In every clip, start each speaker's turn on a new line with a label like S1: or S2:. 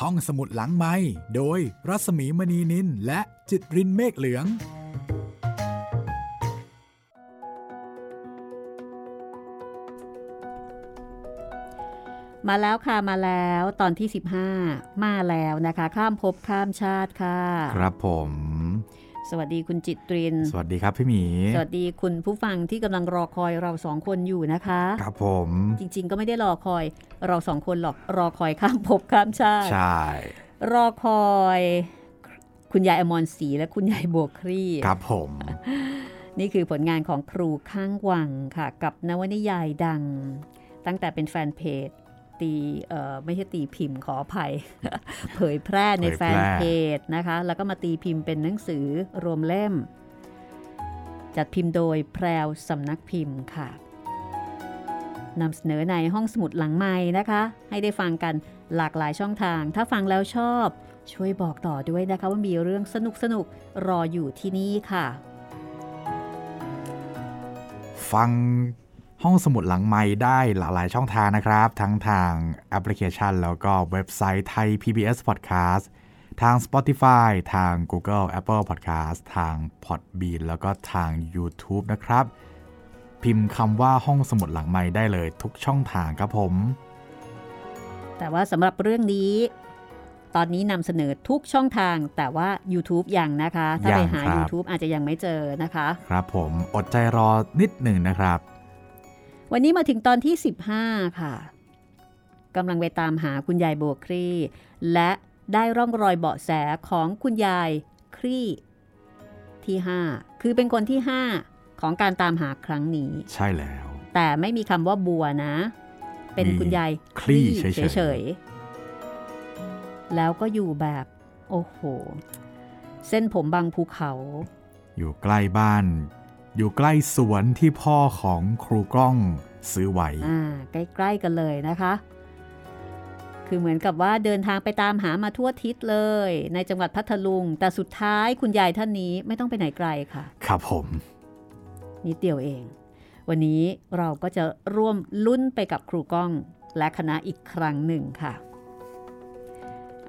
S1: ห้องสมุดหลังไม้โดยรัสมีมณีนินและจิตรินเมฆเหลือง
S2: มาแล้วค่ะมาแล้วตอนที่ 15 มาแล้วนะคะ ข้ามภพข้ามชาติค่ะ
S3: ครับผม
S2: สวัสดีคุณจิตริน
S3: สวัสดีครับพี่หมี
S2: สวัสดีคุณผู้ฟังที่กำลังรอคอยเราสองคนอยู่นะคะ
S3: ครับผม
S2: จริง ๆ ก็ไม่ได้รอคอย เราสองคนหรอกรอคอยข้ามภพข้ามชาติ
S3: ใช่
S2: รอคอย คุณยายอมรศรีและคุณยายโบวครี
S3: ครับผม
S2: นี่คือผลงานของครูข้างวังค่ะ กับนวนิยายดัง ตั้งแต่เป็นแฟนเพจ ตีเอ่อไม่ใช่ตีพิมพ์ขออภัย เผยแพร่ใน
S3: เผย
S2: แฟ
S3: แพร่
S2: นเพจนะคะ แล้วก็มาตีพิมพ์เป็นหนังสือรวมเล่ม จัดพิมพ์โดยแพรวสำนักพิมพ์ค่ะนำเสนอในห้องสมุดหลังไม้นะคะ ให้ได้ฟังกันหลากหลายช่องทาง ถ้าฟังแล้วชอบช่วยบอกต่อด้วยนะคะว่ามีเรื่องสนุกสนุกๆรออยู่ที่นี่ค่ะ
S3: ฟัง ห้องสมุดหลังไม้ได้หลากหลายช่องทางนะครับ ทั้งทางแอปพลิเคชัน แล้วก็เว็บไซต์ไทย PBS Podcast ทาง Spotify ทาง Google Apple Podcast ทาง Podbean แล้วก็ทาง YouTube นะครับ พิมพ์คำว่าห้องสมุดหลังไม้ได้เลยทุกช่องทางครับผม
S2: แต่ว่าสำหรับเรื่องนี้ ตอนนี้นำเสนอทุกช่องทาง แต่ว่า YouTube ยังนะคะ ถ้าไปหา
S3: ยังครับ
S2: YouTube อาจจะยังไม่เจอนะคะ
S3: ครับผมอดใจรอนิดหนึ่งนะครับ
S2: วันนี้มาถึงตอนที่ 15 ค่ะกำลังไปตามหาคุณยายโบวครีและได้ร่องรอยเบาะแสของคุณยายครีที่ 5 คือเป็นคนที่ 5 ของการตามหาครั้งนี้
S3: ใช่แล้ว
S2: แต่ไม่มีคำว่าบัวนะ เป็น
S3: มี
S2: คุณยาย
S3: คลี่เฉยๆ
S2: เฉยๆ แล้วก็อยู่แบบ โอ้โห เส้นผมบางภูเขา
S3: อยู่ใกล้บ้าน อยู่ใกล้สวนที่พ่อของครูกล้องซื้อไว้
S2: อ่าใกล้ๆกันเลยนะคะ คือเหมือนกับว่าเดินทางไปตามหามาทั่วทิศเลย ในจังหวัดพัทลุง แต่สุดท้ายคุณยายท่านนี้ไม่ต้องไปไหนไกลค่ะ
S3: ครับผม
S2: นิดเดียวเอง วันนี้เราก็จะร่วมลุ้นไปกับครูก้องและคณะอีกครั้งหนึ่งค่ะ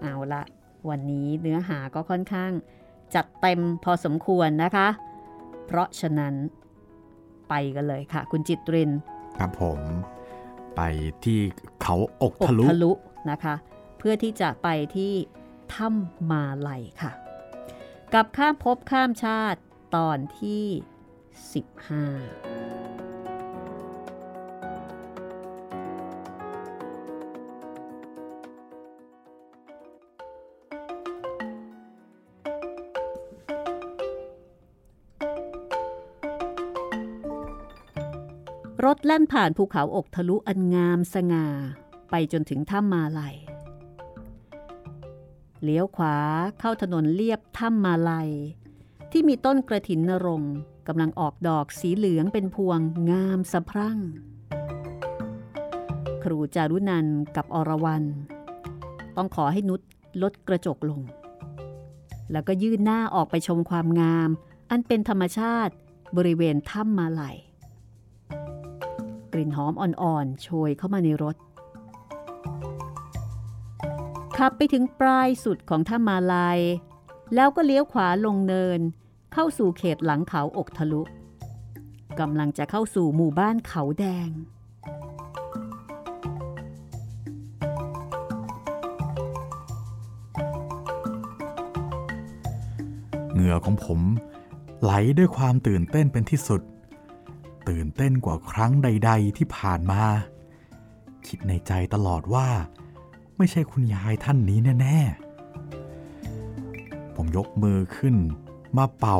S2: เอาละวันนี้เนื้อหาก็ค่อนข้างจัดเต็มพอสมควรนะคะ เพราะฉะนั้นไปกันเลยค่ะ คุณจิตริน
S3: ครับผมไปที่เขาอก
S2: อก
S3: ทะลุ
S2: ทะลุนะคะ เพื่อที่จะไปที่ถ้ำมาไลยค่ะ กับข้ามภพข้ามชาติตอนที่ 15 ถแล่นผ่านภูเขาอกทะลุอันงามสง่า ไปจนถึงถ้ำมาลัยเลี้ยวขวาเข้าถนนเลียบถ้ำมาลัยที่มีต้นกระถินนรงกำลังออกดอกสีเหลืองเป็นพวงงามสะพรั่ง ครูจารุนันกับอรวรันต้องขอให้นุชลดกระจกลง แล้วก็ยื่นหน้าออกไปชมความงาม อันเป็นธรรมชาติบริเวณถ้ำมาลัย ลิ่นหอมอ่อนๆ โชยเข้ามาในรถ ขับไปถึงปลายสุดของถ้ำมาลาย แล้วก็เลี้ยวขวาลงเนิน เข้าสู่เขตหลังเขาอกทะลุกำลังจะเข้าสู่หมู่บ้านเขาแดง
S3: เหงื่อของผมไหลด้วยความตื่นเต้นเป็นที่สุด ตื่นเต้นกว่าครั้งใด ๆ ที่ผ่านมา คิดในใจตลอดว่า ไม่ใช่คุณยายท่านนี้แน่ ๆ ผมยกมือขึ้น มาเป่า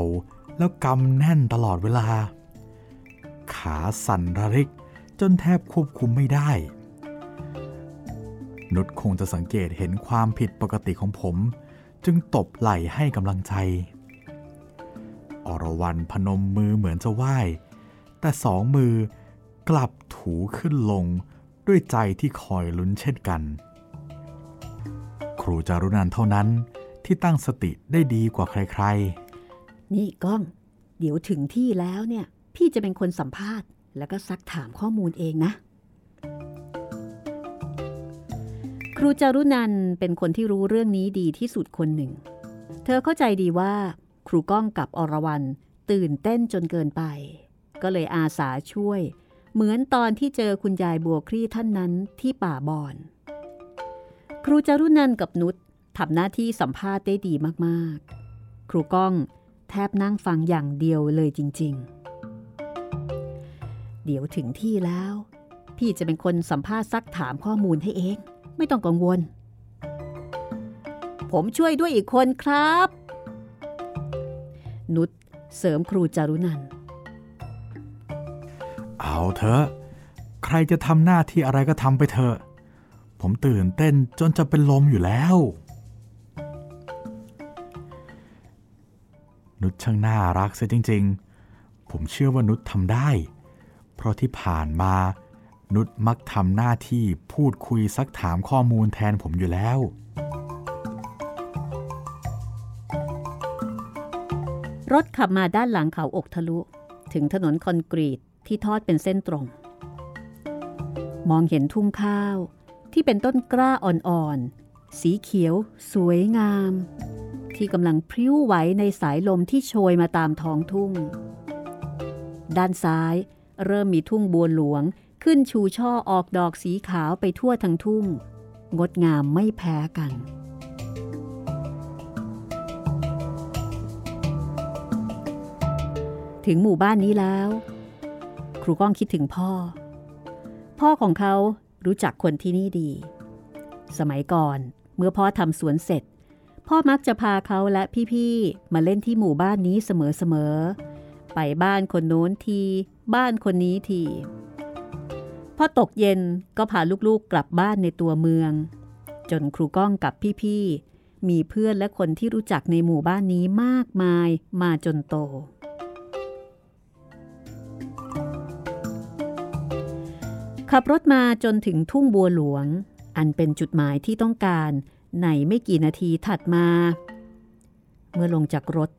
S3: แล้วกำแน่นตลอดเวลา ขาสั่นระริกจนแทบควบคุมไม่ได้ นุชคงจะสังเกตเห็นความผิดปกติของผม จึงตบไหล่ให้กำลังใจ อรวรันพนมมือเหมือนจะไหว้ แต่สองมือกลับถูขึ้นลงด้วยใจที่คอยลุ้นเช่นกัน ครูจารุนันเท่านั้นที่ตั้งสติได้ดีกว่าใคร
S2: นี่ก้อง เดี๋ยวถึงที่แล้วเนี่ย พี่จะเป็นคนสัมภาษณ์ แล้วก็ซักถามข้อมูลเองนะ ครูจารุนันเป็นคนที่รู้เรื่องนี้ดีที่สุดคนหนึ่ง เธอเข้าใจดีว่า ครูก้องกับอรวรันตื่นเต้นจนเกินไป ก็เลยอาสาช่วย เหมือนตอนที่เจอคุณยายบัวครี่ท่านนั้นที่ป่าบอน ครูจารุนันกับนุชทำหน้าที่สัมภาษณ์ได้ดีมากๆ ครูก้องแทบนั่งฟังอย่างเดียวเลยจริง ๆ เดี๋ยวถึงที่แล้ว พี่จะเป็นคนสัมภาษณ์ซักถามข้อมูลให้เอง ไม่ต้องกังวล ผมช่วยด้วยอีกคนครับ นุชเสริมครูจารุนัน
S3: เอาเถอะ ใครจะทำหน้าที่อะไรก็ทำไปเถอะ ผมตื่นเต้นจนจะเป็นลมอยู่แล้ว นุชช่างน่ารักเสียจริง ๆ ผมเชื่อว่านุชทำได้ เพราะที่ผ่านมา นุชมักทำหน้าที่พูดคุยซักถามข้อมูลแทนผมอยู่แล้ว
S2: รถขับมาด้านหลังเขาอกทะลุ ถึงถนนคอนกรีต ที่ทอดเป็นเส้นตรง มองเห็นทุ่งข้าวที่เป็นต้นกล้าอ่อนๆ สีเขียว สวยงาม ที่กำลังพริ้วไหวในสายลมที่โชยมาตามท้องทุ่ง ด้านซ้ายเริ่มมีทุ่งบัวหลวงขึ้นชูช่อออกดอกสีขาวไปทั่วทั้งทุ่ง งดงามไม่แพ้กันถึงหมู่บ้านนี้แล้ว รูก้องคิดถึงพ่อ พ่อของเขารู้จักคนที่นี่ดี สมัยก่อนเมื่อพ่อทำสวนเสร็จ พ่อมักจะพาเขาและพี่ๆ มาเล่นที่หมู่บ้านนี้เสมอๆ ไปบ้านคนโน้นที บ้านคนนี้ที พอตกเย็นก็พาลูกๆกลับบ้านในตัวเมือง จนครูก้องกับพี่ๆ มีเพื่อนและคนที่รู้จักในหมู่บ้านนี้มากมายมาจนโต ขับรถมาจนถึงทุ่งบัวหลวง อันเป็นจุดหมายที่ต้องการในไม่กี่นาทีถัดมา เมื่อลงจากรถ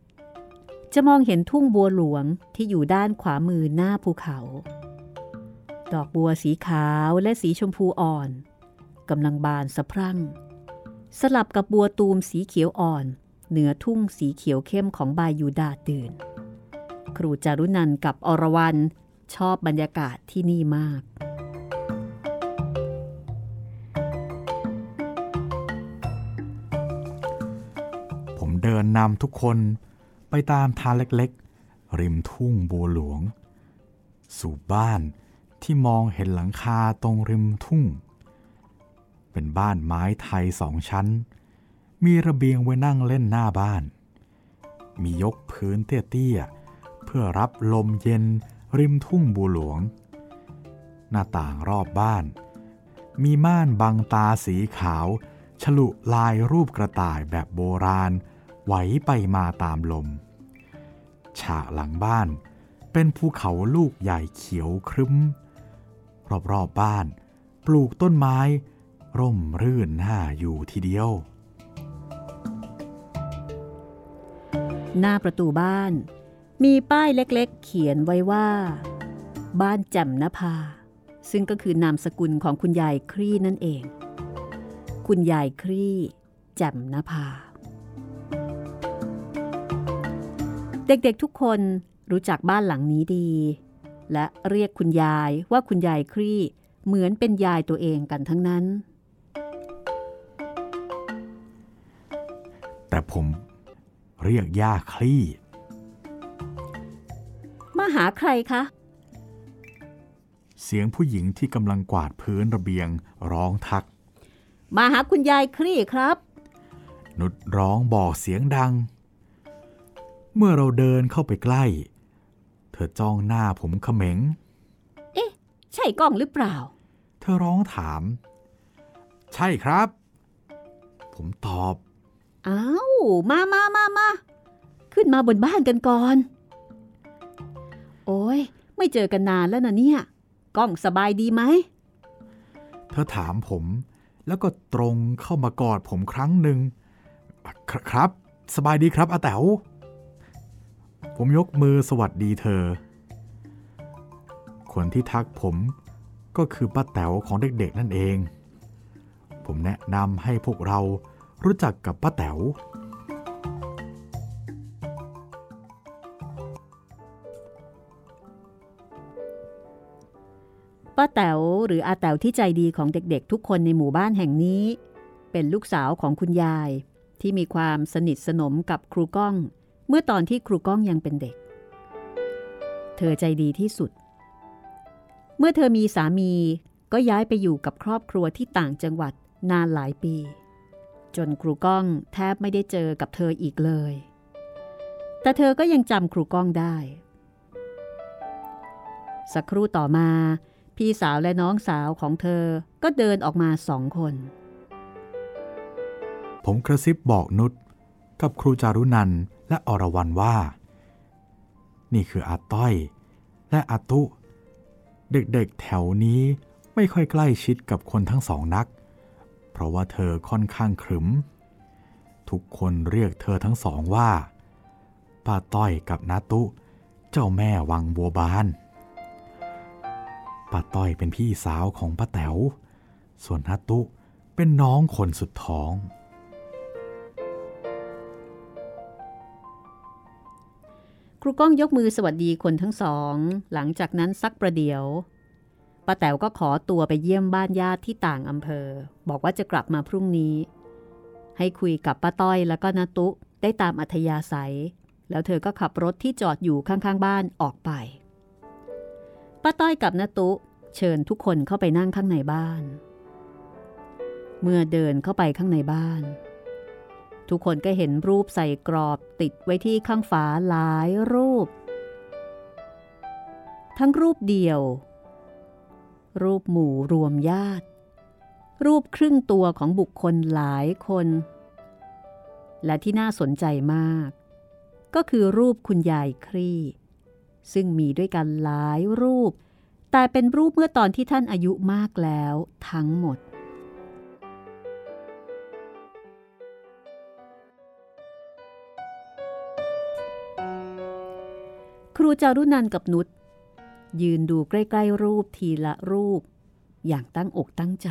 S2: จะมองเห็นทุ่งบัวหลวงที่อยู่ด้านขวามือหน้าภูเขา ดอกบัวสีขาวและสีชมพูอ่อนกำลังบานสะพรั่ง สลับกับบัวตูมสีเขียวอ่อน เหนือทุ่งสีเขียวเข้มของใบยูดาตื่น ครูจารุนันกับอรวรันชอบบรรยากาศที่นี่มาก
S3: นำทุกคนไปตามทางเล็กๆ ริมทุ่งบัวหลวง สู่บ้านที่มองเห็นหลังคาตรงริมทุ่ง เป็นบ้านไม้ไทยสองชั้น มีระเบียงไว้นั่งเล่นหน้าบ้าน มียกพื้นเตี้ยๆ เพื่อรับลมเย็นริมทุ่งบัวหลวง หน้าต่างรอบบ้าน มีม่านบังตาสีขาว ฉลุลายรูปกระต่ายแบบโบราณ ไหวไปมาตามลม ฉากหลังบ้านเป็นภูเขาลูกใหญ่เขียวครึ้ม รอบๆบบ้าน ปลูกต้นไม้ ร่มรื่นน่าอยู่ทีเดียว
S2: หน้าประตูบ้าน มีป้ายเล็กๆ เขียนไว้ว่า บ้านแจ่มนภา ซึ่งก็คือนามสกุลของคุณยายครี่นั่นเอง คุณยายครี่แจ่มนภา เด็กๆทุกคนรู้จักบ้านหลังนี้ดี และเรียกคุณยายว่าคุณยายครี่เหมือนเป็นยายตัวเองกันทั้งนั้น
S3: แต่ผมเรียกย่าคลี่
S2: มาหาใครคะ
S3: เสียงผู้หญิงที่กำลังกวาดพื้นระเบียงร้องทัก
S2: มาหาคุณยายครี่ครับ
S3: นุชร้องบอกเสียงดัง เมื่อเราเดินเข้าไปใกล้ เธอจ้องหน้าผมเขม็ง
S2: ใช่กล้องหรือเปล่า
S3: เธอร้องถาม ใช่ครับ ผมตอบ
S2: อ้าว มามามามาขึ้นมาบนบ้านกันก่อน โอ้ยไม่เจอกันนานแล้วนะเนี่ย กล้องสบายดีไหม
S3: เธอถามผมแล้วก็ตรงเข้ามากอดผมครั้งหนึ่งคครับ สบายดีครับอาแต๋ว ผมยกมือสวัสดีเธอ คนที่ทักผมก็คือป้าแต๋วของเด็กๆนั่นเอง ผมแนะนำให้พวกเรารู้จักกับป้าแต๋ว
S2: ป้าแต๋วหรืออาแต๋วที่ใจดีของเด็กๆ ทุกคนในหมู่บ้านแห่งนี้ เป็นลูกสาวของคุณยายที่มีความสนิทสนมกับครูก้อง เมื่อตอนที่ครูก้องยังเป็นเด็ก เธอใจดีที่สุด เมื่อเธอมีสามีก็ย้ายไปอยู่กับครอบครัวที่ต่างจังหวัดนานหลายปี จนครูก้องแทบไม่ได้เจอกับเธออีกเลย แต่เธอก็ยังจำครูก้องได้ สักครู่ต่อมา พี่สาวและน้องสาวของเธอก็เดินออกมาสองคน
S3: ผมกระซิบบอกนุชกับครูจารุนันท์ และอรวรันว่า นี่คืออาต้อย และอาตุ เด็กๆแถวนี้ไม่ค่อยใกล้ชิดกับคนทั้งสองนัก เพราะว่าเธอค่อนข้างขรึม ทุกคนเรียกเธอทั้งสองว่า ป้าต้อยกับนาตุ เจ้าแม่วังบัวบาน ป้าต้อยเป็นพี่สาวของป้าแต๋ว ส่วนนาตุเป็นน้องคนสุดท้อง
S2: ครูก้องยกมือสวัสดีคนทั้งสอง หลังจากนั้นสักประเดี๋ยวป้าแต๋วก็ขอตัวไปเยี่ยมบ้านญาติที่ต่างอำเภอ บอกว่าจะกลับมาพรุ่งนี้ ให้คุยกับป้าต้อยแล้วก็นาตุได้ตามอัธยาศัย แล้วเธอก็ขับรถที่จอดอยู่ข้างๆบ้านออกไปป้าต้อยกับนาตุเชิญทุกคนเข้าไปนั่งข้างในบ้าน เมื่อเดินเข้าไปข้างในบ้าน ทุกคนก็เห็นรูปใส่กรอบติดไว้ที่ข้างฝาหลายรูป ทั้งรูปเดียว รูปหมู่รวมญาติ รูปครึ่งตัวของบุคคลหลายคน และที่น่าสนใจมาก ก็คือรูปคุณยายครีซึ่งมีด้วยกันหลายรูป แต่เป็นรูปเมื่อตอนที่ท่านอายุมากแล้วทั้งหมด รูจารุนันกับนุชยืนดูใกล้ ๆ รูปทีละรูป อย่างตั้งอกตั้งใจ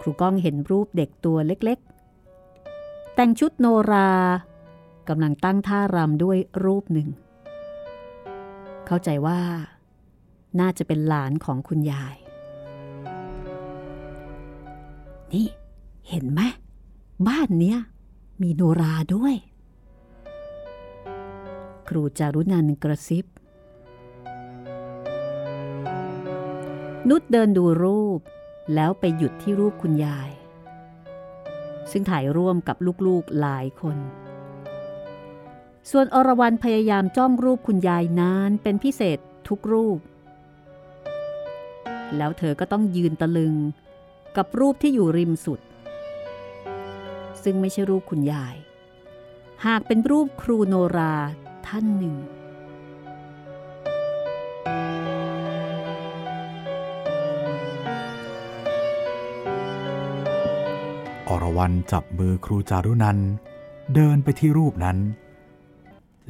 S2: ครูก้องเห็นรูปเด็กตัวเล็กๆ แต่งชุดโนรากำลังตั้งท่ารำด้วยรูปหนึ่ง เข้าใจว่า น่าจะเป็นหลานของคุณยาย นี่ เห็นไหมบ้านเนี้ย มีโนราด้วย ครูจารุนันกระซิบ นุชเดินดูรูป แล้วไปหยุดที่รูปคุณยาย ซึ่งถ่ายร่วมกับลูกๆหลายคน ส่วนอรวรันพยายามจ้องรูปคุณยายนานเป็นพิเศษทุกรูป แล้วเธอก็ต้องยืนตะลึงกับรูปที่อยู่ริมสุด ซึ่งไม่ใช่รูปคุณยาย หากเป็นรูปครูโนราท่านหนึ่ง
S3: อรวรันจับมือครูจารุนันท์เดินไปที่รูปนั้น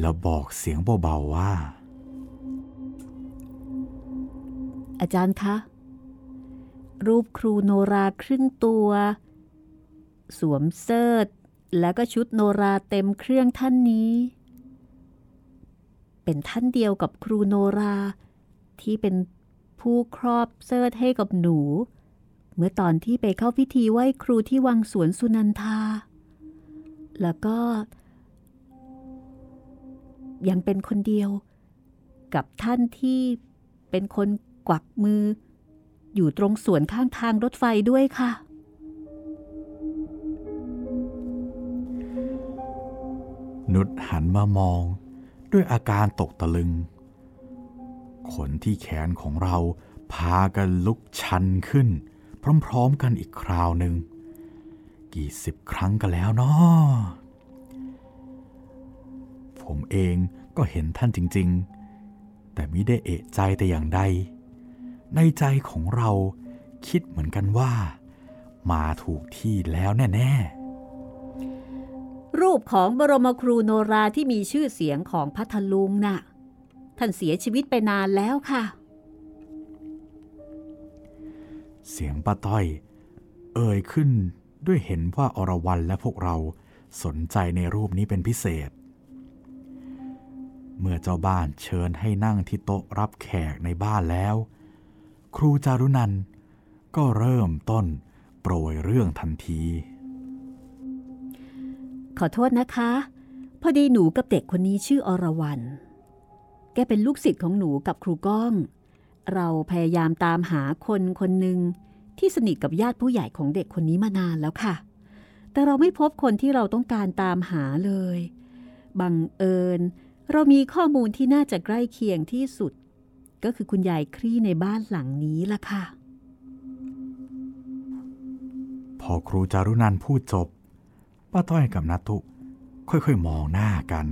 S3: แล้วบอกเสียงเบาๆว่า
S2: อาจารย์คะรูปครูโนราครึ่งตัว สวมเสิร์ตแล้วก็ชุดโนราเต็มเครื่องท่านนี้ เป็นท่านเดียวกับครูโนราที่เป็นผู้ครอบเสิร์ตให้กับหนู เมื่อตอนที่ไปเข้าพิธีไหว้ครูที่วังสวนสุนันทา แล้วก็ ยังเป็นคนเดียว กับท่านที่เป็นคนกวักมือ อยู่ตรงสวนข้างทางรถไฟด้วยค่ะ
S3: นุชหันมามองด้วยอาการตกตะลึง ขนที่แขนของเราพากันลุกชันขึ้น พร้อมๆกันอีกคราวหนึ่ง กี่สิบครั้งกันแล้วเนาะผมเองก็เห็นท่านจริง ๆ แต่ไม่ได้เอะใจแต่อย่างใด ในใจของเราคิดเหมือนกันว่า มาถูกที่แล้วแน่ ๆ
S2: รูปของบรมครูโนราที่มีชื่อเสียงของพัทลุงน่ะ ท่านเสียชีวิตไปนานแล้วค่ะ
S3: เสียงป้าต้อย เอ่ยขึ้นด้วยเห็นว่าอรวรันและพวกเราสนใจในรูปนี้เป็นพิเศษ เมื่อเจ้าบ้านเชิญให้นั่งที่โต๊ะรับแขกในบ้านแล้ว ครูจารุนันก็เริ่มต้นโปรยเรื่องทันที
S2: ขอโทษนะคะ พอดีหนูกับเด็กคนนี้ชื่ออรวรันแกเป็นลูกศิษย์ของหนูกับครูก้อง เราพยายามตามหาคนคนหนึ่งที่สนิทกับญาติผู้ใหญ่ของเด็กคนนี้มานานแล้วค่ะ แต่เราไม่พบคนที่เราต้องการตามหาเลย บังเอิญ เรามีข้อมูลที่น่าจะใกล้เคียงที่สุด ก็คือคุณยายครี่ในบ้านหลังนี้ล่ะค่ะ
S3: พอครูจารุนันพูดจบ ป้าต้อยกับนัตุค่อยๆมองหน้ากัน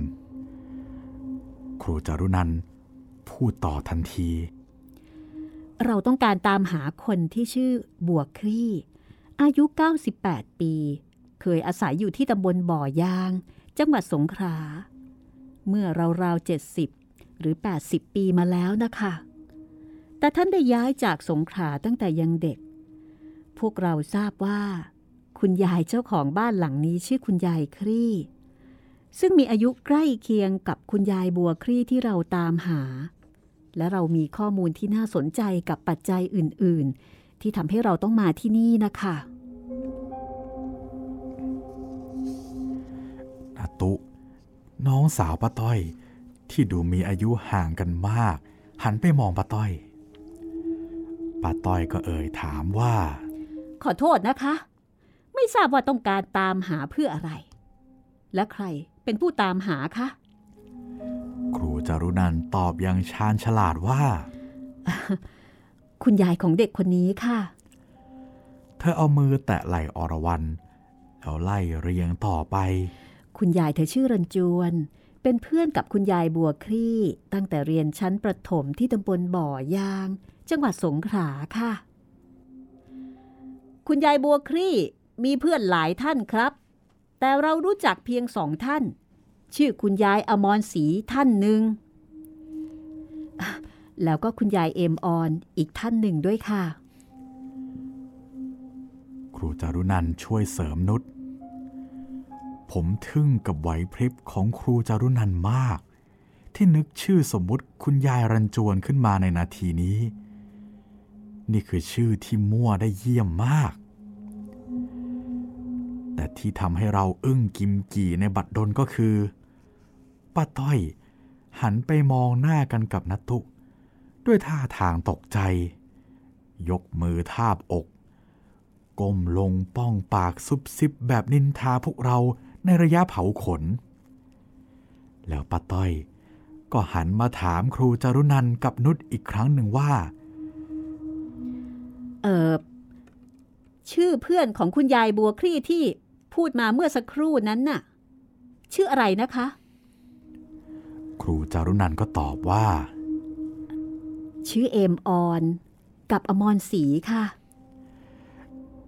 S3: ครูจารุนันพูดต่อทันที
S2: เราต้องการตามหาคนที่ชื่อบัวครี่ อายุ 98 ปี เคยอาศัยอยู่ที่ตำบลบ่อยาง จังหวัดสงขลาเมื่อราวๆ70 หรือ 80 ปีมาแล้วนะคะ แต่ท่านได้ย้ายจากสงขลาตั้งแต่ยังเด็ก พวกเราทราบว่า คุณยายเจ้าของบ้านหลังนี้ชื่อคุณยายครี่ ซึ่งมีอายุใกล้เคียงกับคุณยายบัวครี่ที่เราตามหา และเรามีข้อมูลที่น่าสนใจกับปัจจัยอื่น ๆ ที่ทำให้เราต้องมาที่นี่นะคะ
S3: นาตุ น้องสาวป้าต้อย ที่ดูมีอายุห่างกันมาก หันไปมองป้าต้อยป้าต้อยก็เอ่ยถามว่า
S2: ขอโทษนะคะ ไม่ทราบว่าต้องการตามหาเพื่ออะไร และใครเป็นผู้ตามหาคะ
S3: ครูจารุนันตอบอย่างชาญฉลาดว่า
S2: คุณยายของเด็กคนนี้ค่ะ
S3: เธอเอามือแตะไหล่อรวรันแล้วไล่เรียงต่อไป
S2: คุณยายเธอชื่อรันจวน เป็นเพื่อนกับคุณยายบัวครี่ ตั้งแต่เรียนชั้นประถมที่ตำบลบ่อยาง จังหวัดสงขลาค่ะ คุณยายบัวครี่ มีเพื่อนหลายท่านครับ แต่เรารู้จักเพียงสองท่าน ชื่อคุณยายอมรศรีท่านหนึ่ง แล้วก็คุณยายเอมออนอีกท่านหนึ่งด้วยค่ะ
S3: ครูจารุนันช่วยเสริมนุชผมทึ่งกับไหวพริบของครูจารุนันมาก ที่นึกชื่อสมมุติคุณยายรันจวนขึ้นมาในนาทีนี้ นี่คือชื่อที่มั่วได้เยี่ยมมาก แต่ที่ทำให้เราอึ้งกิมกี่ในบัดดลก็คือป้าต้อยหันไปมองหน้ากันกับนัตตุด้วยท่าทางตกใจ ยกมือทาบอกก้มลงป้องปากซุบซิบแบบนินทาพวกเราในระยะเผาขน แล้วป้าต้อย ก็หันมาถามครูจรุนันกับนุชอีกครั้งหนึ่งว่า
S2: เออชื่อเพื่อนของคุณยายบัวคลี่ที่ พูดมาเมื่อสักครู่นั้นน่ะ ชื่ออะไรนะคะ
S3: ครูจารุนันก็ตอบว่า
S2: ชื่อเอมออน กับอมรศรีค่ะ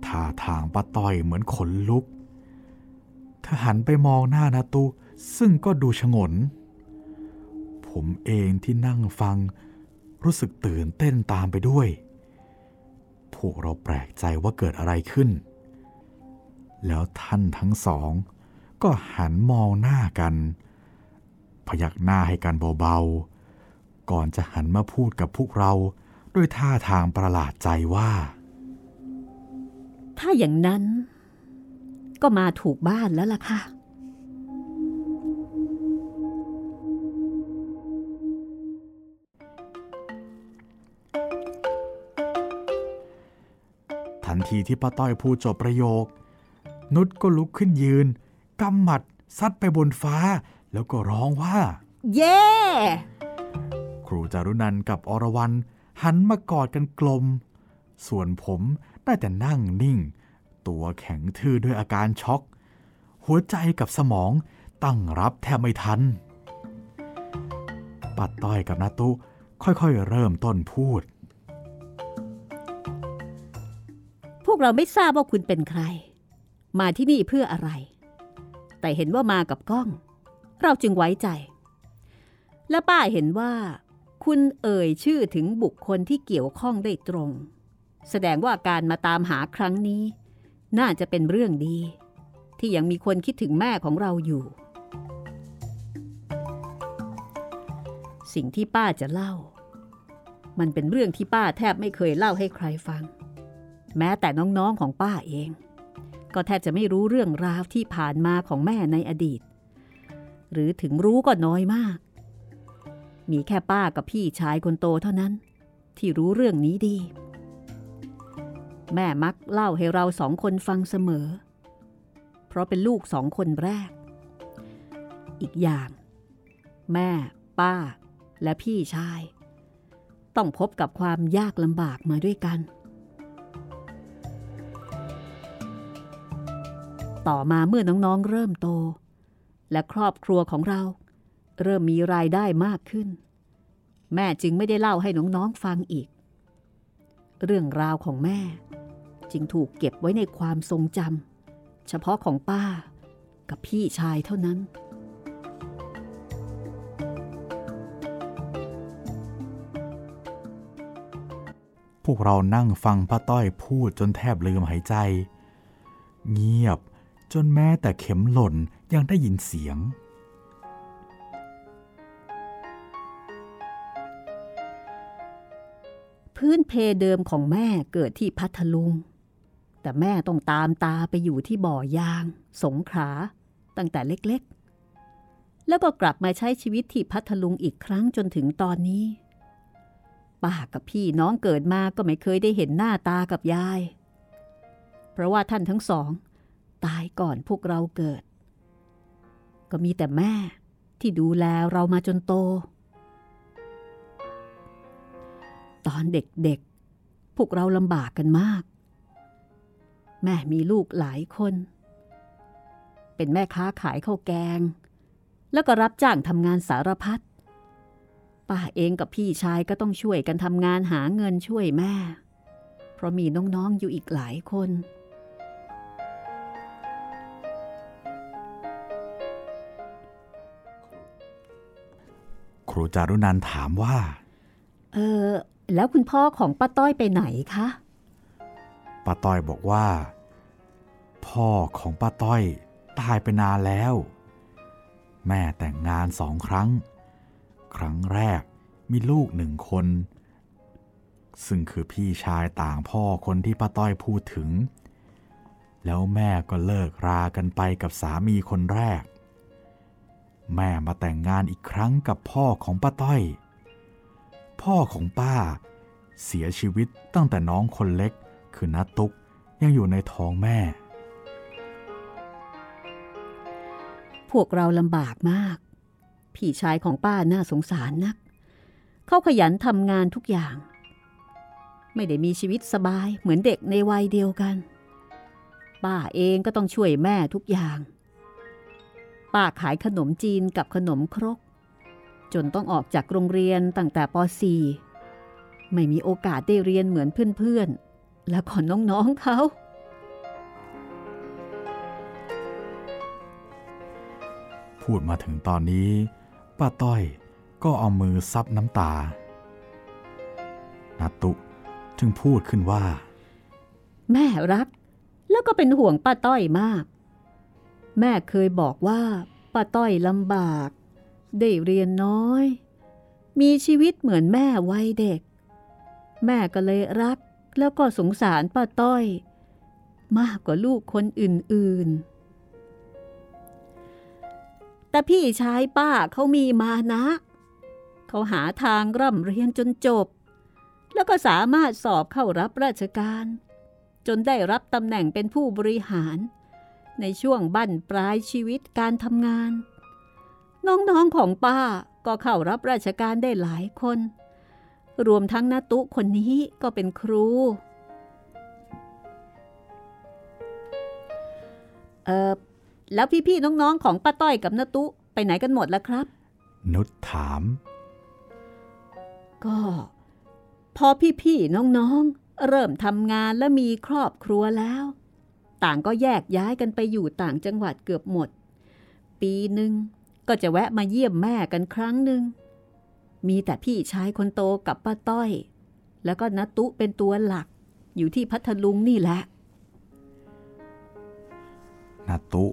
S3: ท่าทางป้าต้อยเหมือนขนลุกเธอหันไปมองหน้านาตุซึ่งก็ดูชงน ผมเองที่นั่งฟัง รู้สึกตื่นเต้นตามไปด้วย พวกเราแปลกใจว่าเกิดอะไรขึ้น แล้วท่านทั้งสอง ก็หันมองหน้ากัน พยักหน้าให้กันเบาๆ ก่อนจะหันมาพูดกับพวกเราด้วยท่าทางประหลาดใจว่า
S2: ถ้าอย่างนั้น ก็มาถูกบ้านแล้วล่ะค่ะ
S3: ทันทีที่ป้าต้อยพูดจบประโยค นุชก็ลุกขึ้นยืนกำหมัดซัดไปบนฟ้า แล้วก็ร้องว่า
S2: เย้
S3: ครูจารุนันกับอรวรันหันมากอดกันกลม ส่วนผมได้แต่นั่งนิ่ง ตัวแข็งทื่อด้วยอาการช็อก หัวใจกับสมองตั้งรับแทบไม่ทัน ปัดต้อยกับนาตุค่อยๆ เริ่มต้นพูด
S2: พวกเราไม่ทราบว่าคุณเป็นใคร มาที่นี่เพื่ออะไร แต่เห็นว่ามากับก้อง เราจึงไว้ใจ และป้าเห็นว่า คุณเอ่ยชื่อถึงบุคคลที่เกี่ยวข้องได้ตรง แสดงว่าการมาตามหาครั้งนี้ น่าจะเป็นเรื่องดี ที่ยังมีคนคิดถึงแม่ของเราอยู่ สิ่งที่ป้าจะเล่า มันเป็นเรื่องที่ป้าแทบไม่เคยเล่าให้ใครฟัง แม้แต่น้องๆของป้าเอง ก็แทบจะไม่รู้เรื่องราวที่ผ่านมาของแม่ในอดีต หรือถึงรู้ก็น้อยมาก มีแค่ป้ากับพี่ชายคนโตเท่านั้น ที่รู้เรื่องนี้ดี แม่มักเล่าให้เราสองคนฟังเสมอ เพราะเป็นลูกสองคนแรก อีกอย่าง แม่ ป้า และพี่ชาย ต้องพบกับความยากลำบากมาด้วยกัน ต่อมาเมื่อน้องๆเริ่มโต และครอบครัวของเรา เริ่มมีรายได้มากขึ้น แม่จึงไม่ได้เล่าให้น้องๆฟังอีก เรื่องราวของแม่ จึงถูกเก็บไว้ในความทรงจำเฉพาะของป้ากับพี่ชายเท่านั้น
S3: พวกเรานั่งฟังป้าต้อยพูดจนแทบลืมหายใจ เงียบ จนแม้แต่เข็มหล่นยังได้ยินเสียง
S2: พื้นเพเดิมของแม่เกิดที่พัทลุง แต่แม่ต้องตามตาไปอยู่ที่บ่อยาง สงขา ตั้งแต่เล็กๆ แล้วก็กลับมาใช้ชีวิตที่พัทลุงอีกครั้งจนถึงตอนนี้ป้ากับพี่น้องเกิดมาก็ไม่เคยได้เห็นหน้าตากับยาย เพราะว่าท่านทั้งสอง ตายก่อนพวกเราเกิด ก็มีแต่แม่ที่ดูแลเรามาจนโต ตอนเด็กๆ พวกเราลำบากกันมาก แม่มีลูกหลายคน เป็นแม่ค้าขายข้าวแกง แล้วก็รับจ้างทำงานสารพัดป้าเองกับพี่ชายก็ต้องช่วยกันทำงานหาเงินช่วยแม่ เพราะมีน้องๆอยู่อีกหลายคน
S3: รูจารุนันท์ถามว่า
S2: เออ แล้วคุณพ่อของป้าต้อยไปไหนคะ
S3: ป้าต้อยบอกว่า พ่อของป้าต้อยตายไปนานแล้ว แม่แต่งงานสองครั้ง ครั้งแรกมีลูกหนึ่งคน ซึ่งคือพี่ชายต่างพ่อคนที่ป้าต้อยพูดถึง แล้วแม่ก็เลิกรากันไปกับสามีคนแรก แม่มาแต่งงานอีกครั้งกับพ่อของป้าต้อย พ่อของป้า เสียชีวิตตั้งแต่น้องคนเล็กคือนัตุกยังอยู่ในท้องแม่
S2: พวกเราลำบากมาก พี่ชายของป้าน่าสงสารนัก เขาขยันทำงานทุกอย่าง ไม่ได้มีชีวิตสบายเหมือนเด็กในวัยเดียวกัน ป้าเองก็ต้องช่วยแม่ทุกอย่าง ป้าขายขนมจีนกับขนมครก จนต้องออกจากโรงเรียนตั้งแต่ป .4 ไม่มีโอกาสได้เรียนเหมือนเพื่อนๆ และก่อนน้องๆเขา
S3: พูดมาถึงตอนนี้ ป้าต้อยก็เอามือซับน้ำตานาตุจึงพูดขึ้นว่า
S2: แม่รัก แล้วก็เป็นห่วงป้าต้อยมาก แม่เคยบอกว่าป้าต้อยลำบาก ได้เรียนน้อย มีชีวิตเหมือนแม่วัยเด็ก แม่ก็เลยรักแล้วก็สงสารป้าต้อย มากกว่าลูกคนอื่นๆ แต่พี่ชายป้าเขามีมานะ เขาหาทางร่ำเรียนจนจบ แล้วก็สามารถสอบเข้ารับราชการ จนได้รับตำแหน่งเป็นผู้บริหาร ในช่วงบั้นปลายชีวิตการทำงาน น้องๆของป้าก็เข้ารับราชการได้หลายคน รวมทั้งนาตุคนนี้ก็เป็นครู เออแล้วพี่ๆน้องๆของป้าต้อยกับนาตุไปไหนกันหมดแล้วครับ
S3: นุชถาม
S2: ก็ พอพี่ๆน้องๆ เริ่มทำงานและมีครอบครัวแล้ว ต่างก็แยกย้ายกันไปอยู่ต่างจังหวัดเกือบหมด ปีหนึ่งก็จะแวะมาเยี่ยมแม่กันครั้งหนึ่ง มีแต่พี่ชายคนโตกับป้าต้อย แล้วก็นัตุเป็นตัวหลักอยู่ที่พัทลุงนี่แหละ
S3: นาตุ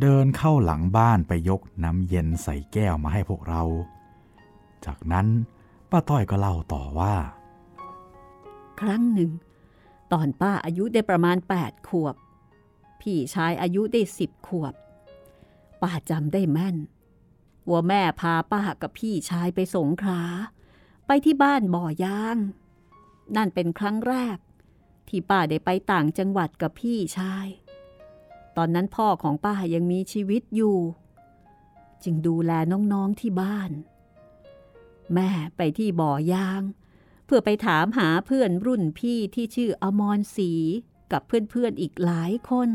S3: เดินเข้าหลังบ้านไปยกน้ำเย็นใส่แก้วมาให้พวกเรา จากนั้นป้าต้อยก็เล่าต่อว่า
S2: ครั้งหนึ่ง ตอนป้าอายุได้ประมาณ 8 ขวบ พี่ชายอายุได้สิบขวบ ป้าจำได้แม่น ว่าแม่พาป้ากับพี่ชายไปสงขลาไปที่บ้านบ่อยาง นั่นเป็นครั้งแรก ที่ป้าได้ไปต่างจังหวัดกับพี่ชาย ตอนนั้นพ่อของป้ายังมีชีวิตอยู่ จึงดูแลน้องๆที่บ้าน แม่ไปที่บ่อยาง เพื่อไปถามหาเพื่อนรุ่นพี่ที่ชื่ออมรศรี กับเพื่อนๆอีกหลายคน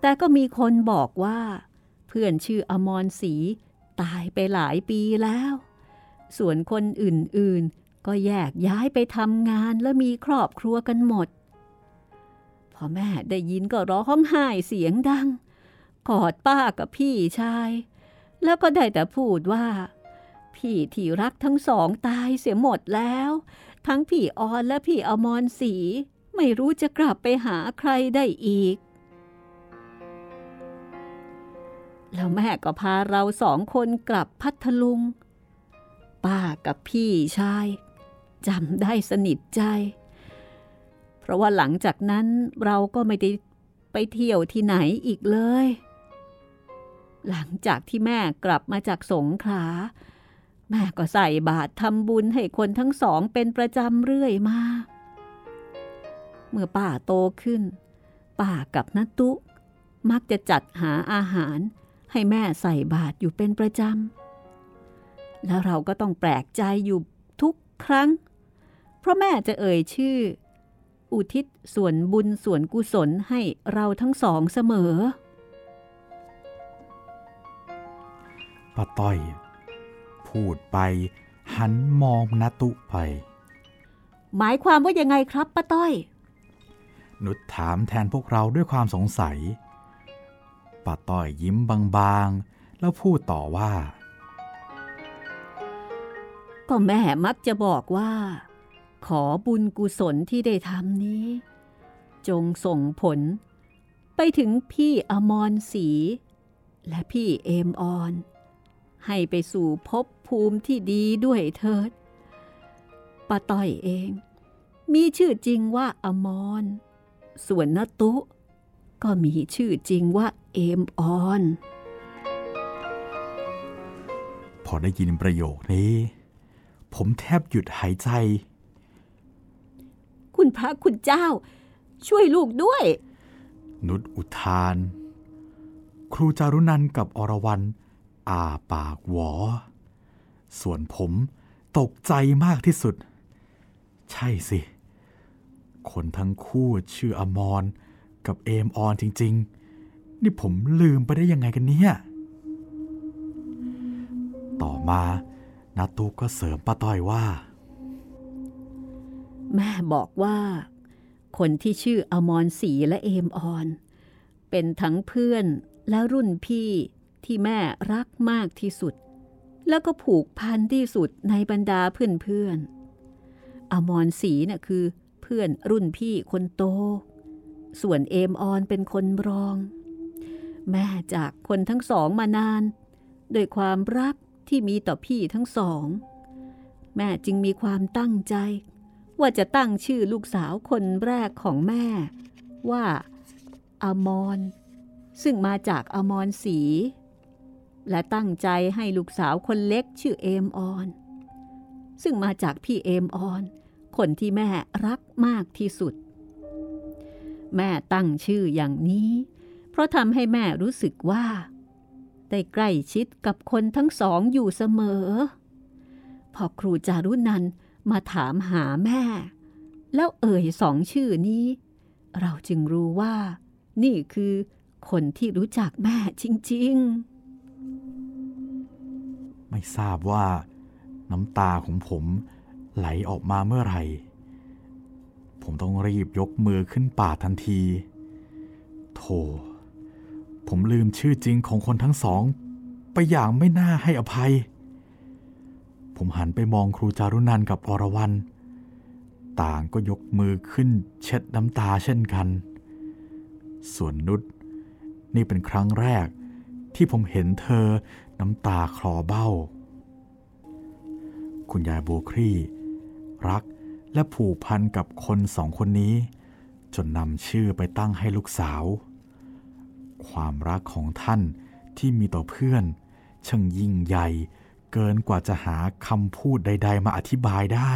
S2: แต่ก็มีคนบอกว่า เพื่อนชื่ออมรศรีตายไปหลายปีแล้ว ส่วนคนอื่นๆ ก็แยกย้ายไปทำงานและมีครอบครัวกันหมด พอแม่ได้ยินก็ร้องไห้เสียงดัง กอดป้ากับพี่ชาย แล้วก็ได้แต่พูดว่าพี่ที่รักทั้งสองตายเสียหมดแล้ว ทั้งพี่ออนและพี่อมรศรี ไม่รู้จะกลับไปหาใครได้อีก แล้วแม่ก็พาเราสองคนกลับพัทลุง ป้ากับพี่ชายจำได้สนิทใจ เพราะว่าหลังจากนั้นเราก็ไม่ได้ไปเที่ยวที่ไหนอีกเลย หลังจากที่แม่กลับมาจากสงขลา แม่ก็ใส่บาตรทำบุญให้คนทั้งสองเป็นประจำเรื่อยมา เมื่อป้าโตขึ้นป้ากับนัตุ มักจะจัดหาอาหารให้แม่ใส่บาตรอยู่เป็นประจำ แล้วเราก็ต้องแปลกใจอยู่ทุกครั้ง เพราะแม่จะเอ่ยชื่อ อุทิศส่วนบุญส่วนกุศลให้เราทั้งสองเสมอ
S3: ป้าต้อย พูดไป หันมองนัตุไป
S2: หมายความว่ายังไงครับป้าต้อย
S3: นุชถามแทนพวกเราด้วยความสงสัยป้าต้อยยิ้มบางๆ แล้วพูดต่อว่า
S2: ก็แม่มักจะบอกว่า ขอบุญกุศลที่ได้ทำนี้ จงส่งผล ไปถึงพี่อมรศรีและพี่เอมออน ให้ไปสู่ภพภูมิที่ดีด้วยเถิดป้าต้อยเอง มีชื่อจริงว่าอมร ส่วนนตุ ก็มีชื่อจริงว่าเอมออน
S3: พอได้ยินประโยคนี้ ผมแทบหยุดหายใจ
S2: คุณพระคุณเจ้า ช่วยลูกด้วย
S3: นุชอุทาน ครูจารุนันกับอรวรันอาปากหวอ ส่วนผมตกใจมากที่สุด ใช่สิ คนทั้งคู่ชื่ออมรกับเอมออนจริง ๆ นี่ผมลืมไปได้ยังไงกันเนี่ย ต่อมานาตูก็เสริมป้าต้อยว่า
S2: แม่บอกว่า คนที่ชื่ออมรศรีและเอมออน เป็นทั้งเพื่อนและรุ่นพี่ที่แม่รักมากที่สุด แล้วก็ผูกพันที่สุดในบรรดาเพื่อนๆอมรศรีน่ะคือ พื่อนรุ่นพี่คนโต ส่วนเอมออนเป็นคนรอง แม่จากคนทั้งสองมานานโดยความรักที่มีต่อพี่ทั้งสอง แม่จึงมีความตั้งใจ ว่าจะตั้งชื่อลูกสาวคนแรกของแม่ ว่าอมรซึ่งมาจากอมรศรีและตั้งใจให้ลูกสาวคนเล็กชื่อเอมออน ซึ่งมาจากพี่เอมออน คนที่แม่รักมากที่สุด แม่ตั้งชื่ออย่างนี้ เพราะทำให้แม่รู้สึกว่า ได้ใกล้ชิดกับคนทั้งสองอยู่เสมอ พอครูจารุนันมาถามหาแม่ แล้วเอ่ยสองชื่อนี้ เราจึงรู้ว่า นี่คือคนที่รู้จักแม่จริง
S3: ๆ ไม่ทราบว่าน้ำตาของผม ไหลออกมาเมื่อไหร่ ผมต้องรีบยกมือขึ้นป่าทันที โธ่ผมลืมชื่อจริงของคนทั้งสอง ไปอย่างไม่น่าให้อภัย ผมหันไปมองครูจารุนันกับอรวรันต่างก็ยกมือขึ้นเช็ดน้ำตาเช่นกัน ส่วนนุชนี่เป็นครั้งแรกที่ผมเห็นเธอน้ำตาคลอเบ้า คุณยายโบครี รักและผูกพันกับคนสองคนนี้ จนนำชื่อไปตั้งให้ลูกสาว ความรักของท่านที่มีต่อเพื่อน ช่างยิ่งใหญ่เกินกว่าจะหาคำพูดใด ๆ มาอธิบายได้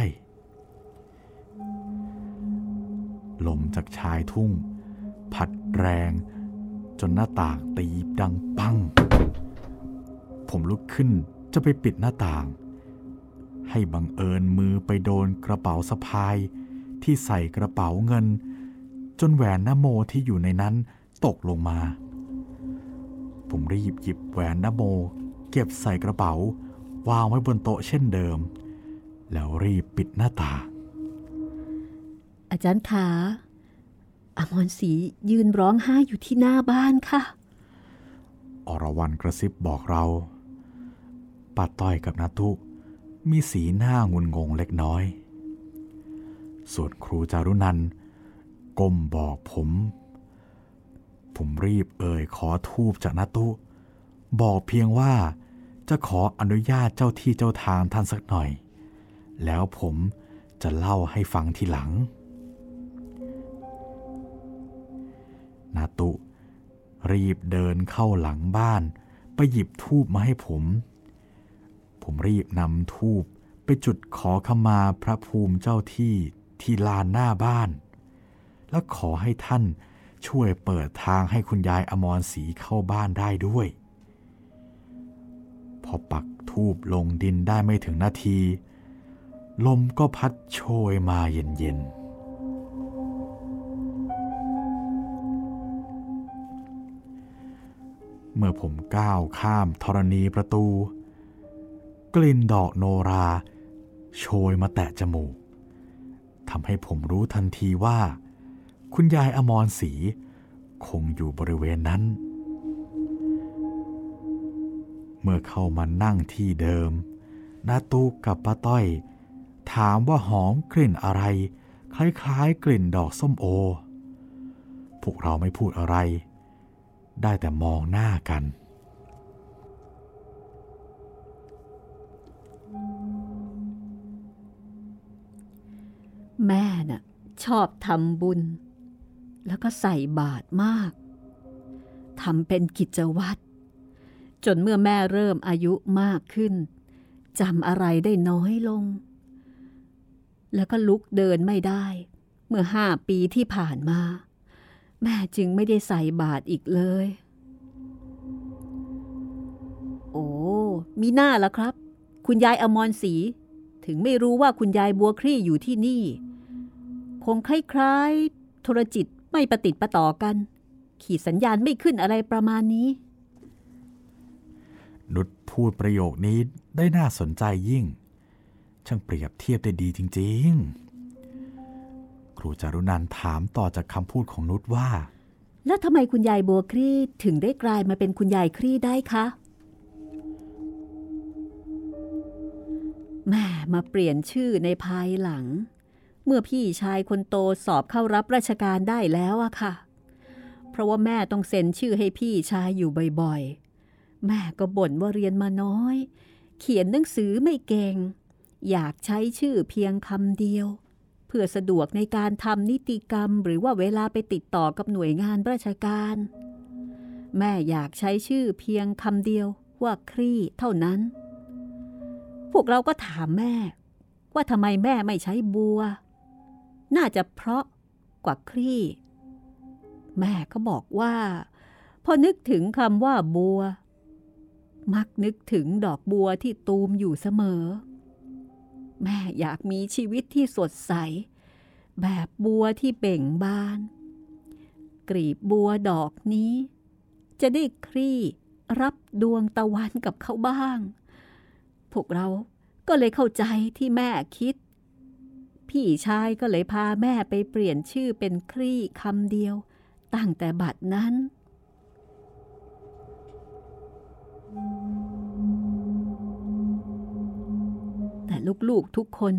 S3: ลมจากชายทุ่งพัดแรงจนหน้าต่างตีดังปัง ผมลุกขึ้นจะไปปิดหน้าต่าง ให้บังเอิญมือไปโดนกระเป๋าสะพาย ที่ใส่กระเป๋าเงิน จนแหวนนโมที่อยู่ในนั้นตกลงมา ผมรีบหยิบแหวนนโม เก็บใส่กระเป๋า วางไว้บนโต๊ะเช่นเดิม แล้วรีบปิดหน้าต่าง
S2: อาจารย์ขาอมรศรียืนร้องไห้อยู่ที่หน้าบ้านค่ะ
S3: อรวรันกระซิบบอกเราป้าต้อยกับนาตุ มีสีหน้างุนงงเล็กน้อย ส่วนครูจารุนันก้มบอกผม ผมรีบเอ่ยขอทูบจากนาตุ บอกเพียงว่าจะขออนุญาตเจ้าที่เจ้าทางท่านสักหน่อย แล้วผมจะเล่าให้ฟังทีหลัง นาตุรีบเดินเข้าหลังบ้าน ไปหยิบทูบมาให้ผม ผมรีบนำทูบไปจุดขอขมาพระภูมิเจ้าที่ที่ลานหน้าบ้าน และขอให้ท่านช่วยเปิดทางให้คุณยายอมรศรีเข้าบ้านได้ด้วย พอปักทูบลงดินได้ไม่ถึงนาที ลมก็พัดโชยมาเย็นๆ เมื่อผมก้าวข้ามธรณีประตู กลิ่นดอกโนรา โชยมาแตะจมูกทำให้ผมรู้ทันทีว่า คุณยายอมรศรีคงอยู่บริเวณนั้น เมื่อเข้ามานั่งที่เดิมนาตูกับป้าต้อย ถามว่าหอมกลิ่นอะไร คล้ายๆ กลิ่นดอกส้มโอ พวกเราไม่พูดอะไร ได้แต่มองหน้ากัน
S2: แม่น่ะชอบทำบุญ แล้วก็ใส่บาตรมากทำเป็นกิจวัตร จนเมื่อแม่เริ่มอายุมากขึ้นจำอะไรได้น้อยลง แล้วก็ลุกเดินไม่ได้ เมื่อห้าปีที่ผ่านมา แม่จึงไม่ได้ใส่บาตรอีกเลย โอ้ มีหน้าแล้วครับ คุณยายอมรศรี ถึงไม่รู้ว่าคุณยายบัวครี่อยู่ที่นี่ คงคล้ายๆ โทรจิตไม่ประติดประต่อกัน ขีดสัญญาณไม่ขึ้นอะไรประมาณนี้
S3: นุชพูดประโยคนี้ได้น่าสนใจยิ่ง ช่างเปรียบเทียบได้ดีจริง ๆ ครูจารุนันถามต่อจากคำพูดของนุชว่า
S2: แล้วทำไมคุณยายบัวครี่ถึงได้กลายมาเป็นคุณยายครี่ได้คะ แม่มาเปลี่ยนชื่อในภายหลัง เมื่อพี่ชายคนโตสอบเข้ารับราชการได้แล้วอะค่ะ เพราะว่าแม่ต้องเซ็นชื่อให้พี่ชายอยู่บ่อยๆ แม่ก็บ่นว่าเรียนมาน้อย เขียนหนังสือไม่เก่ง อยากใช้ชื่อเพียงคำเดียว เพื่อสะดวกในการทำนิติกรรม หรือว่าเวลาไปติดต่อกับหน่วยงานราชการ แม่อยากใช้ชื่อเพียงคำเดียวว่าครี่เท่านั้น วกเราก็ถามแม่ ว่าทำไมแม่ไม่ใช้บัว น่าจะเพราะกว่าครี่ แม่ก็บอกว่า พอนึกถึงคำว่าบัว มักนึกถึงดอกบัวที่ตูมอยู่เสมอ แม่อยากมีชีวิตที่สดใส แบบบัวที่เบ่งบาน กรีบบัวดอกนี้ จะได้คลี่รับดวงตะวันกับเขาบ้าง วกเราก็เลยเข้าใจที่แม่คิด พี่ชายก็เลยพาแม่ไปเปลี่ยนชื่อเป็นคลี่คำเดียว ตั้งแต่บัดนั้น แต่ลูกๆทุกคน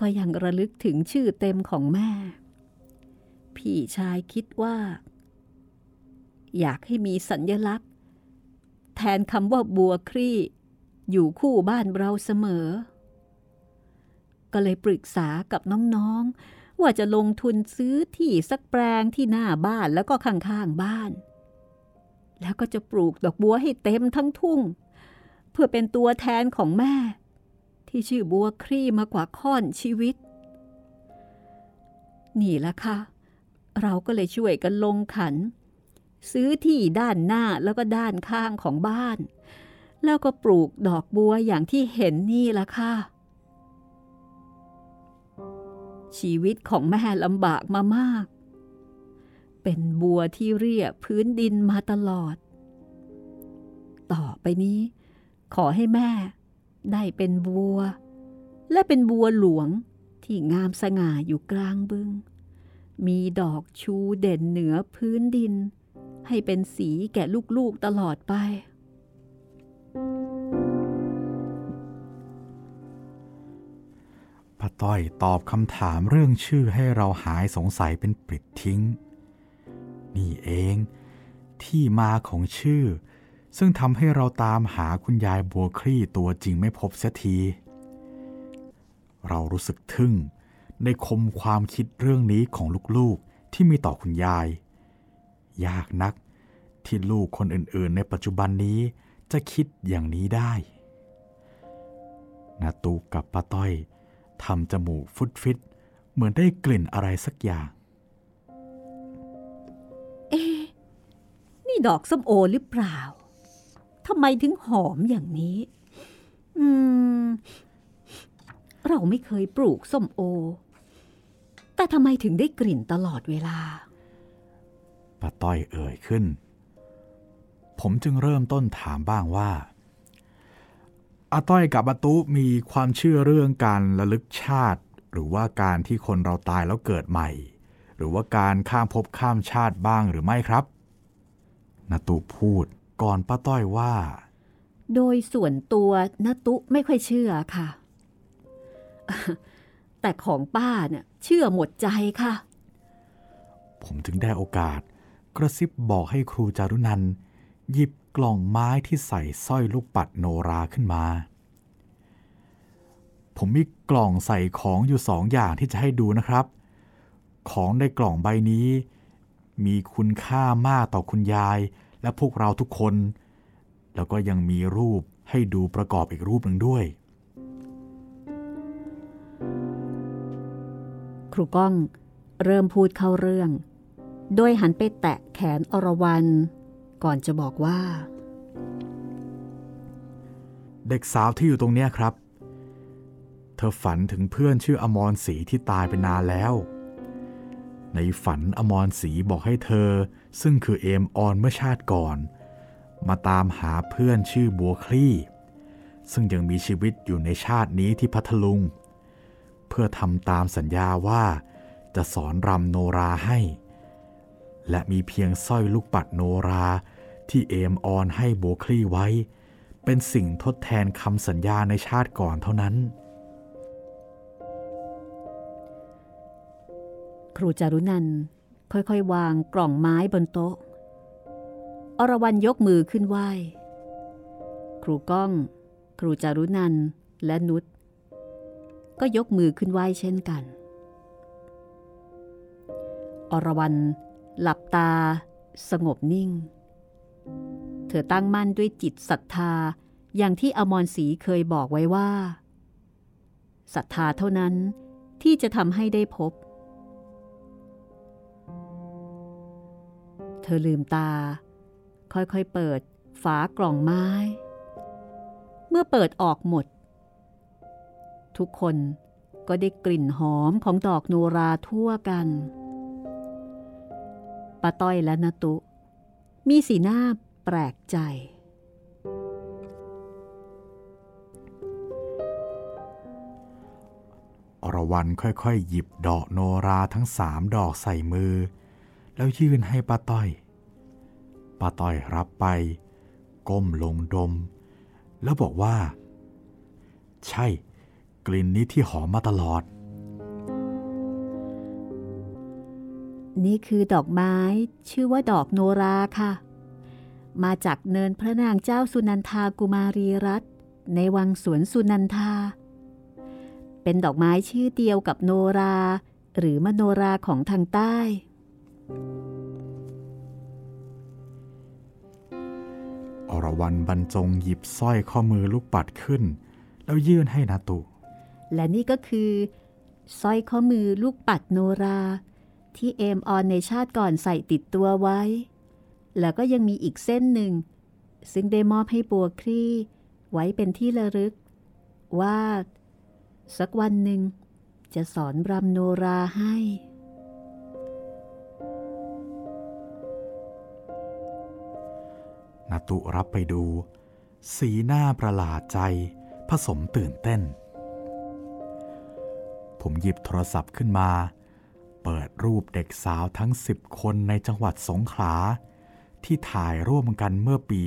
S2: ก็ยังระลึกถึงชื่อเต็มของแม่ พี่ชายคิดว่า อยากให้มีสัญญลักษณ์ แทนคำว่าบัวครี่ อยู่คู่บ้านเราเสมอ ก็เลยปรึกษากับน้องๆ ว่าจะลงทุนซื้อที่สักแปลงที่หน้าบ้านแล้วก็ข้างๆบ้าน แล้วก็จะปลูกดอกบัวให้เต็มทั้งทุ่ง เพื่อเป็นตัวแทนของแม่ ที่ชื่อบัวครี่มากว่าค่อนชีวิต นี่ละค่ะ เราก็เลยช่วยกันลงขัน ซื้อที่ด้านหน้าแล้วก็ด้านข้างของบ้าน แล้วก็ปลูกดอกบัวอย่างที่เห็นนี่ละค่ะ ชีวิตของแม่ลำบากมามาก เป็นบัวที่เรียบพื้นดินมาตลอด ต่อไปนี้ ขอให้แม่ ได้เป็นบัว และเป็นบัวหลวงที่งามสง่าอยู่กลางบึง มีดอกชูเด่นเหนือพื้นดิน ให้เป็นสีแก่ลูกๆตลอดไป
S3: ป้าต้อยตอบคำถามเรื่องชื่อให้เราหายสงสัยเป็นปลิดทิ้ง นี่เองที่มาของชื่อ ซึ่งทำให้เราตามหาคุณยายบัวคลี่ตัวจริงไม่พบเสียที เรารู้สึกทึ่งในคมความคิดเรื่องนี้ของลูกๆที่มีต่อคุณยาย ยากนักที่ลูกคนอื่นๆ ในปัจจุบันนี้ จะคิดอย่างนี้ได้นาตูกับป้าต้อยทำจมูกฟุดฟิตเหมือนได้กลิ่นอะไรสักอย่าง
S2: เอ๊ะนี่ดอกส้มโอหรือเปล่าทำไมถึงหอมอย่างนี้ อืม เราไม่เคยปลูกส้มโอ แต่ทำไมถึงได้กลิ่นตลอดเวลา
S3: ป้าต้อยเอ่ยขึ้น ผมจึงเริ่มต้นถามบ้างว่าอาต้อยกับอาตุมีความเชื่อเรื่องการระลึกชาติ หรือว่าการที่คนเราตายแล้วเกิดใหม่ หรือว่าการข้ามภพข้ามชาติบ้างหรือไม่ครับนาตุพูดก่อนป้าต้อยว่า
S2: โดยส่วนตัวนตุไม่ค่อยเชื่อค่ะ แต่ของป้าเนี่ยเชื่อหมดใจค่ะ
S3: ผมจึงได้โอกาส กระซิบบอกให้ครูจารุนันท์ หยิบกล่องไม้ที่ใส่สร้อยลูกปัดโนราขึ้นมา ผมมีกล่องใส่ของอยู่สองอย่างที่จะให้ดูนะครับ ของในกล่องใบนี้ มีคุณค่ามากต่อคุณยายและพวกเราทุกคน แล้วก็ยังมีรูปให้ดูประกอบอีกรูปหนึ่งด้วย
S2: ครูก้องเริ่มพูดเข้าเรื่อง โดยหันไปแตะแขนอรวรรณ ก่อนจะบอกว่า
S3: เด็กสาวที่อยู่ตรงเนี้ยครับ เธอฝันถึงเพื่อนชื่ออมรศรีที่ตายไปนานแล้ว ในฝันอมรศรีบอกให้เธอ ซึ่งคือเอมออนเมื่อชาติก่อน มาตามหาเพื่อนชื่อบัวคลี่ซึ่งยังมีชีวิตอยู่ในชาตินี้ที่พัทลุง เพื่อทำตามสัญญาว่าจะสอนรำโนราให้ และมีเพียงสร้อยลูกปัดโนรา ที่เอมออนให้โบคลี่ไว้ เป็นสิ่งทดแทนคำสัญญาในชาติก่อนเท่านั้น
S2: ครูจารุนันค่อยๆ วางกล่องไม้บนโต๊ะ อรวรรณยกมือขึ้นไหว้ครูก้อง ครูจารุนันและนุชก็ยกมือขึ้นไหว้เช่นกัน อรวรรณหลับตา สงบนิ่ง เธอตั้งมั่นด้วยจิตศรัทธาอย่างที่อมรศรีเคยบอกไว้ว่าศรัทธาเท่านั้นที่จะทำให้ได้พบ เธอลืมตา ค่อยๆเปิดฝากล่องไม้ เมื่อเปิดออกหมด ทุกคนก็ได้กลิ่นหอมของดอกโนราทั่วกันป้าต้อยและนตุ มีสีหน้าแปลกใจ
S3: อรวรรณค่อยๆ หยิบดอกโนราทั้งสามดอกใส่มือ แล้วยื่นให้ป้าต้อย ป้าต้อยรับไป ก้มลงดม แล้วบอกว่า ใช่ กลิ่นนี้ที่หอมมาตลอด
S2: นี่คือดอกไม้ชื่อว่าดอกโนราค่ะ มาจากเนินพระนางเจ้าสุนันทากุมารีรัตน์ในวังสวนสุนันทา เป็นดอกไม้ชื่อเดียวกับโนรา หรือมโนราของทางใต้
S3: อรวรันบรรจงหยิบสร้อยข้อมือลูกปัดขึ้น แล้วยื่นให้นาตุ
S2: และนี่ก็คือสร้อยข้อมือลูกปัดโนรา ที่เอมออนในชาติก่อนใส่ติดตัวไว้ แล้วก็ยังมีอีกเส้นหนึ่ง ซึ่งได้มอบให้บัวคลี่ไว้เป็นที่ระลึก ว่า สักวันหนึ่ง จะสอนรำโนราให้
S3: นาตุรับไปดู สีหน้าประหลาดใจ ผสมตื่นเต้น ผมหยิบโทรศัพท์ขึ้นมา เปิดรูปเด็กสาวทั้งสิบคนในจังหวัดสงขลา ที่ถ่ายร่วมกันเมื่อปี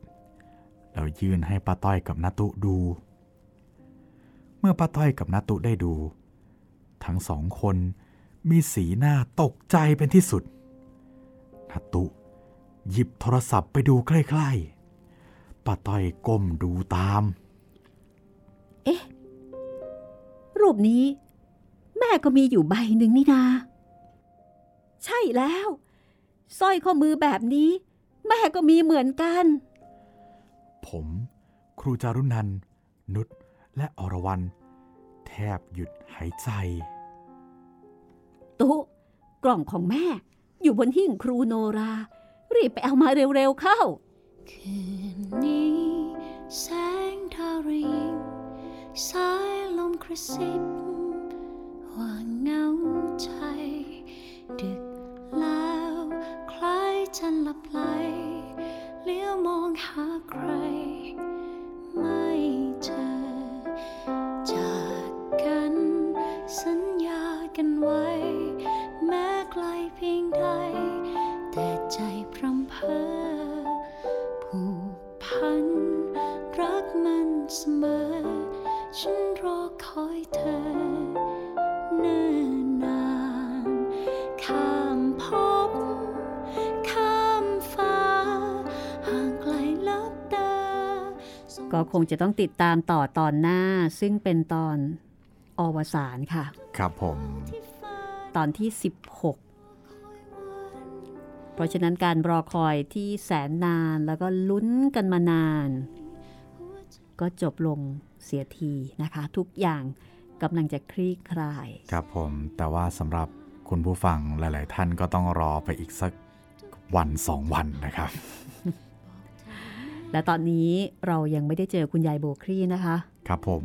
S3: 2470 แล้วยื่นให้ป้าต้อยกับนาตุดู เมื่อป้าต้อยกับนาตุได้ดู ทั้งสองคนมีสีหน้าตกใจเป็นที่สุดนาตุหยิบโทรศัพท์ไปดูใกล้ๆป้าต้อยก้มดูตาม
S2: เอ๊ะ รูปนี้ ม่ก็มีอยู่ใบหนึ่งนี่นา ใช่แล้วสร้อยข้อมือแบบนี้ แม่ก็มีเหมือนกัน
S3: ผม ครูจารุนันท์นุชและอรวรันแทบหยุดหายใจ
S2: ตุ๊กล่องของแม่ อยู่บนหิ้งครูโนรา รีบไปเอามาเร็วๆเข้า
S4: คืนนี้ แสงดาวริงสายลมกระซิบว่า เหงาใจ ดึกแล้วใครจะหลับไหลเคงจะ
S2: ต้องติดตามต่อตอนหน้า ซึ่งเป็นตอนอวสานค่ะ
S3: ครับผม
S2: ตอนที่ 16 เพราะฉะนั้นการรอคอยที่แสนนานแล้วก็ลุ้นกันมานาน ก็จบลงเสียทีนะคะ ทุกอย่างกำลังจะคลี่คลาย
S3: ครับผม แต่ว่าสำหรับคุณผู้ฟังหลาย ๆ ท่านก็ต้องรอไปอีกสักวันสองวันนะครับ
S2: และตอนนี้เรายังไม่ได้เจอคุณยายโบครีนะคะ
S3: ครับผม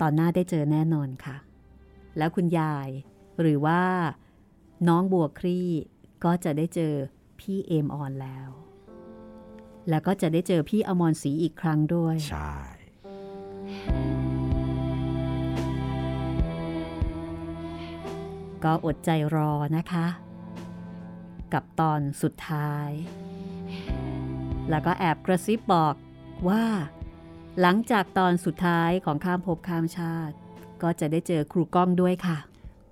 S2: ตอนหน้าได้เจอแน่นอนค่ะ แล้วคุณยาย หรือว่า น้องบัวครี่ก็จะได้เจอพี่เอมออนแล้ว แล้วก็จะได้เจอพี่อมรศรีอีกครั้งด้วย
S3: ใช่
S2: ก็อดใจรอนะคะ กับตอนสุดท้าย แล้วก็แอบกระซิบบอกว่า หลังจากตอนสุดท้ายของข้ามภพข้ามชาติ ก็จะได้เจอครูก้องด้วยค่ะ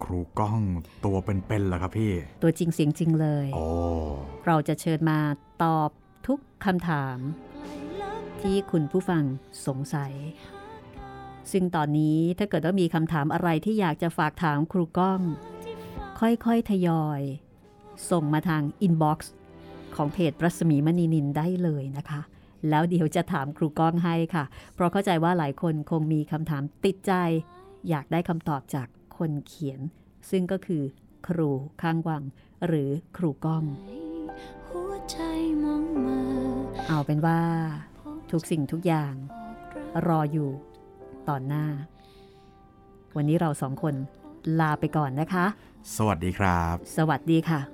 S3: ครูก้องตัวเป็นๆเหรอครับพี่
S2: ตัวจริงเสียงจริงเลย
S3: โอ้
S2: เราจะเชิญมาตอบทุกคำถาม ที่คุณผู้ฟังสงสัย ซึ่งตอนนี้ถ้าเกิดว่ามีคำถามอะไรที่อยากจะฝากถามครูก้อง ค่อยๆทยอย ส่งมาทางอินบ็อกซ์ ของเพจรัศมีมณีนินได้เลยนะคะ แล้วเดี๋ยวจะถามครูก้องให้ค่ะ เพราะเข้าใจว่าหลายคนคงมีคำถามติดใจ อยากได้คำตอบจากคนเขียน ซึ่งก็คือครูข้างวัง หรือครูก้อง
S4: หัวใจมองมา
S2: เอาเป็นว่า ทุกสิ่งทุกอย่าง
S4: บอกรัก
S2: รออยู่ตอนหน้า วันนี้เราสองคนลาไปก่อนนะคะ
S3: สวัสดีครับ
S2: สวัสดีค่ะ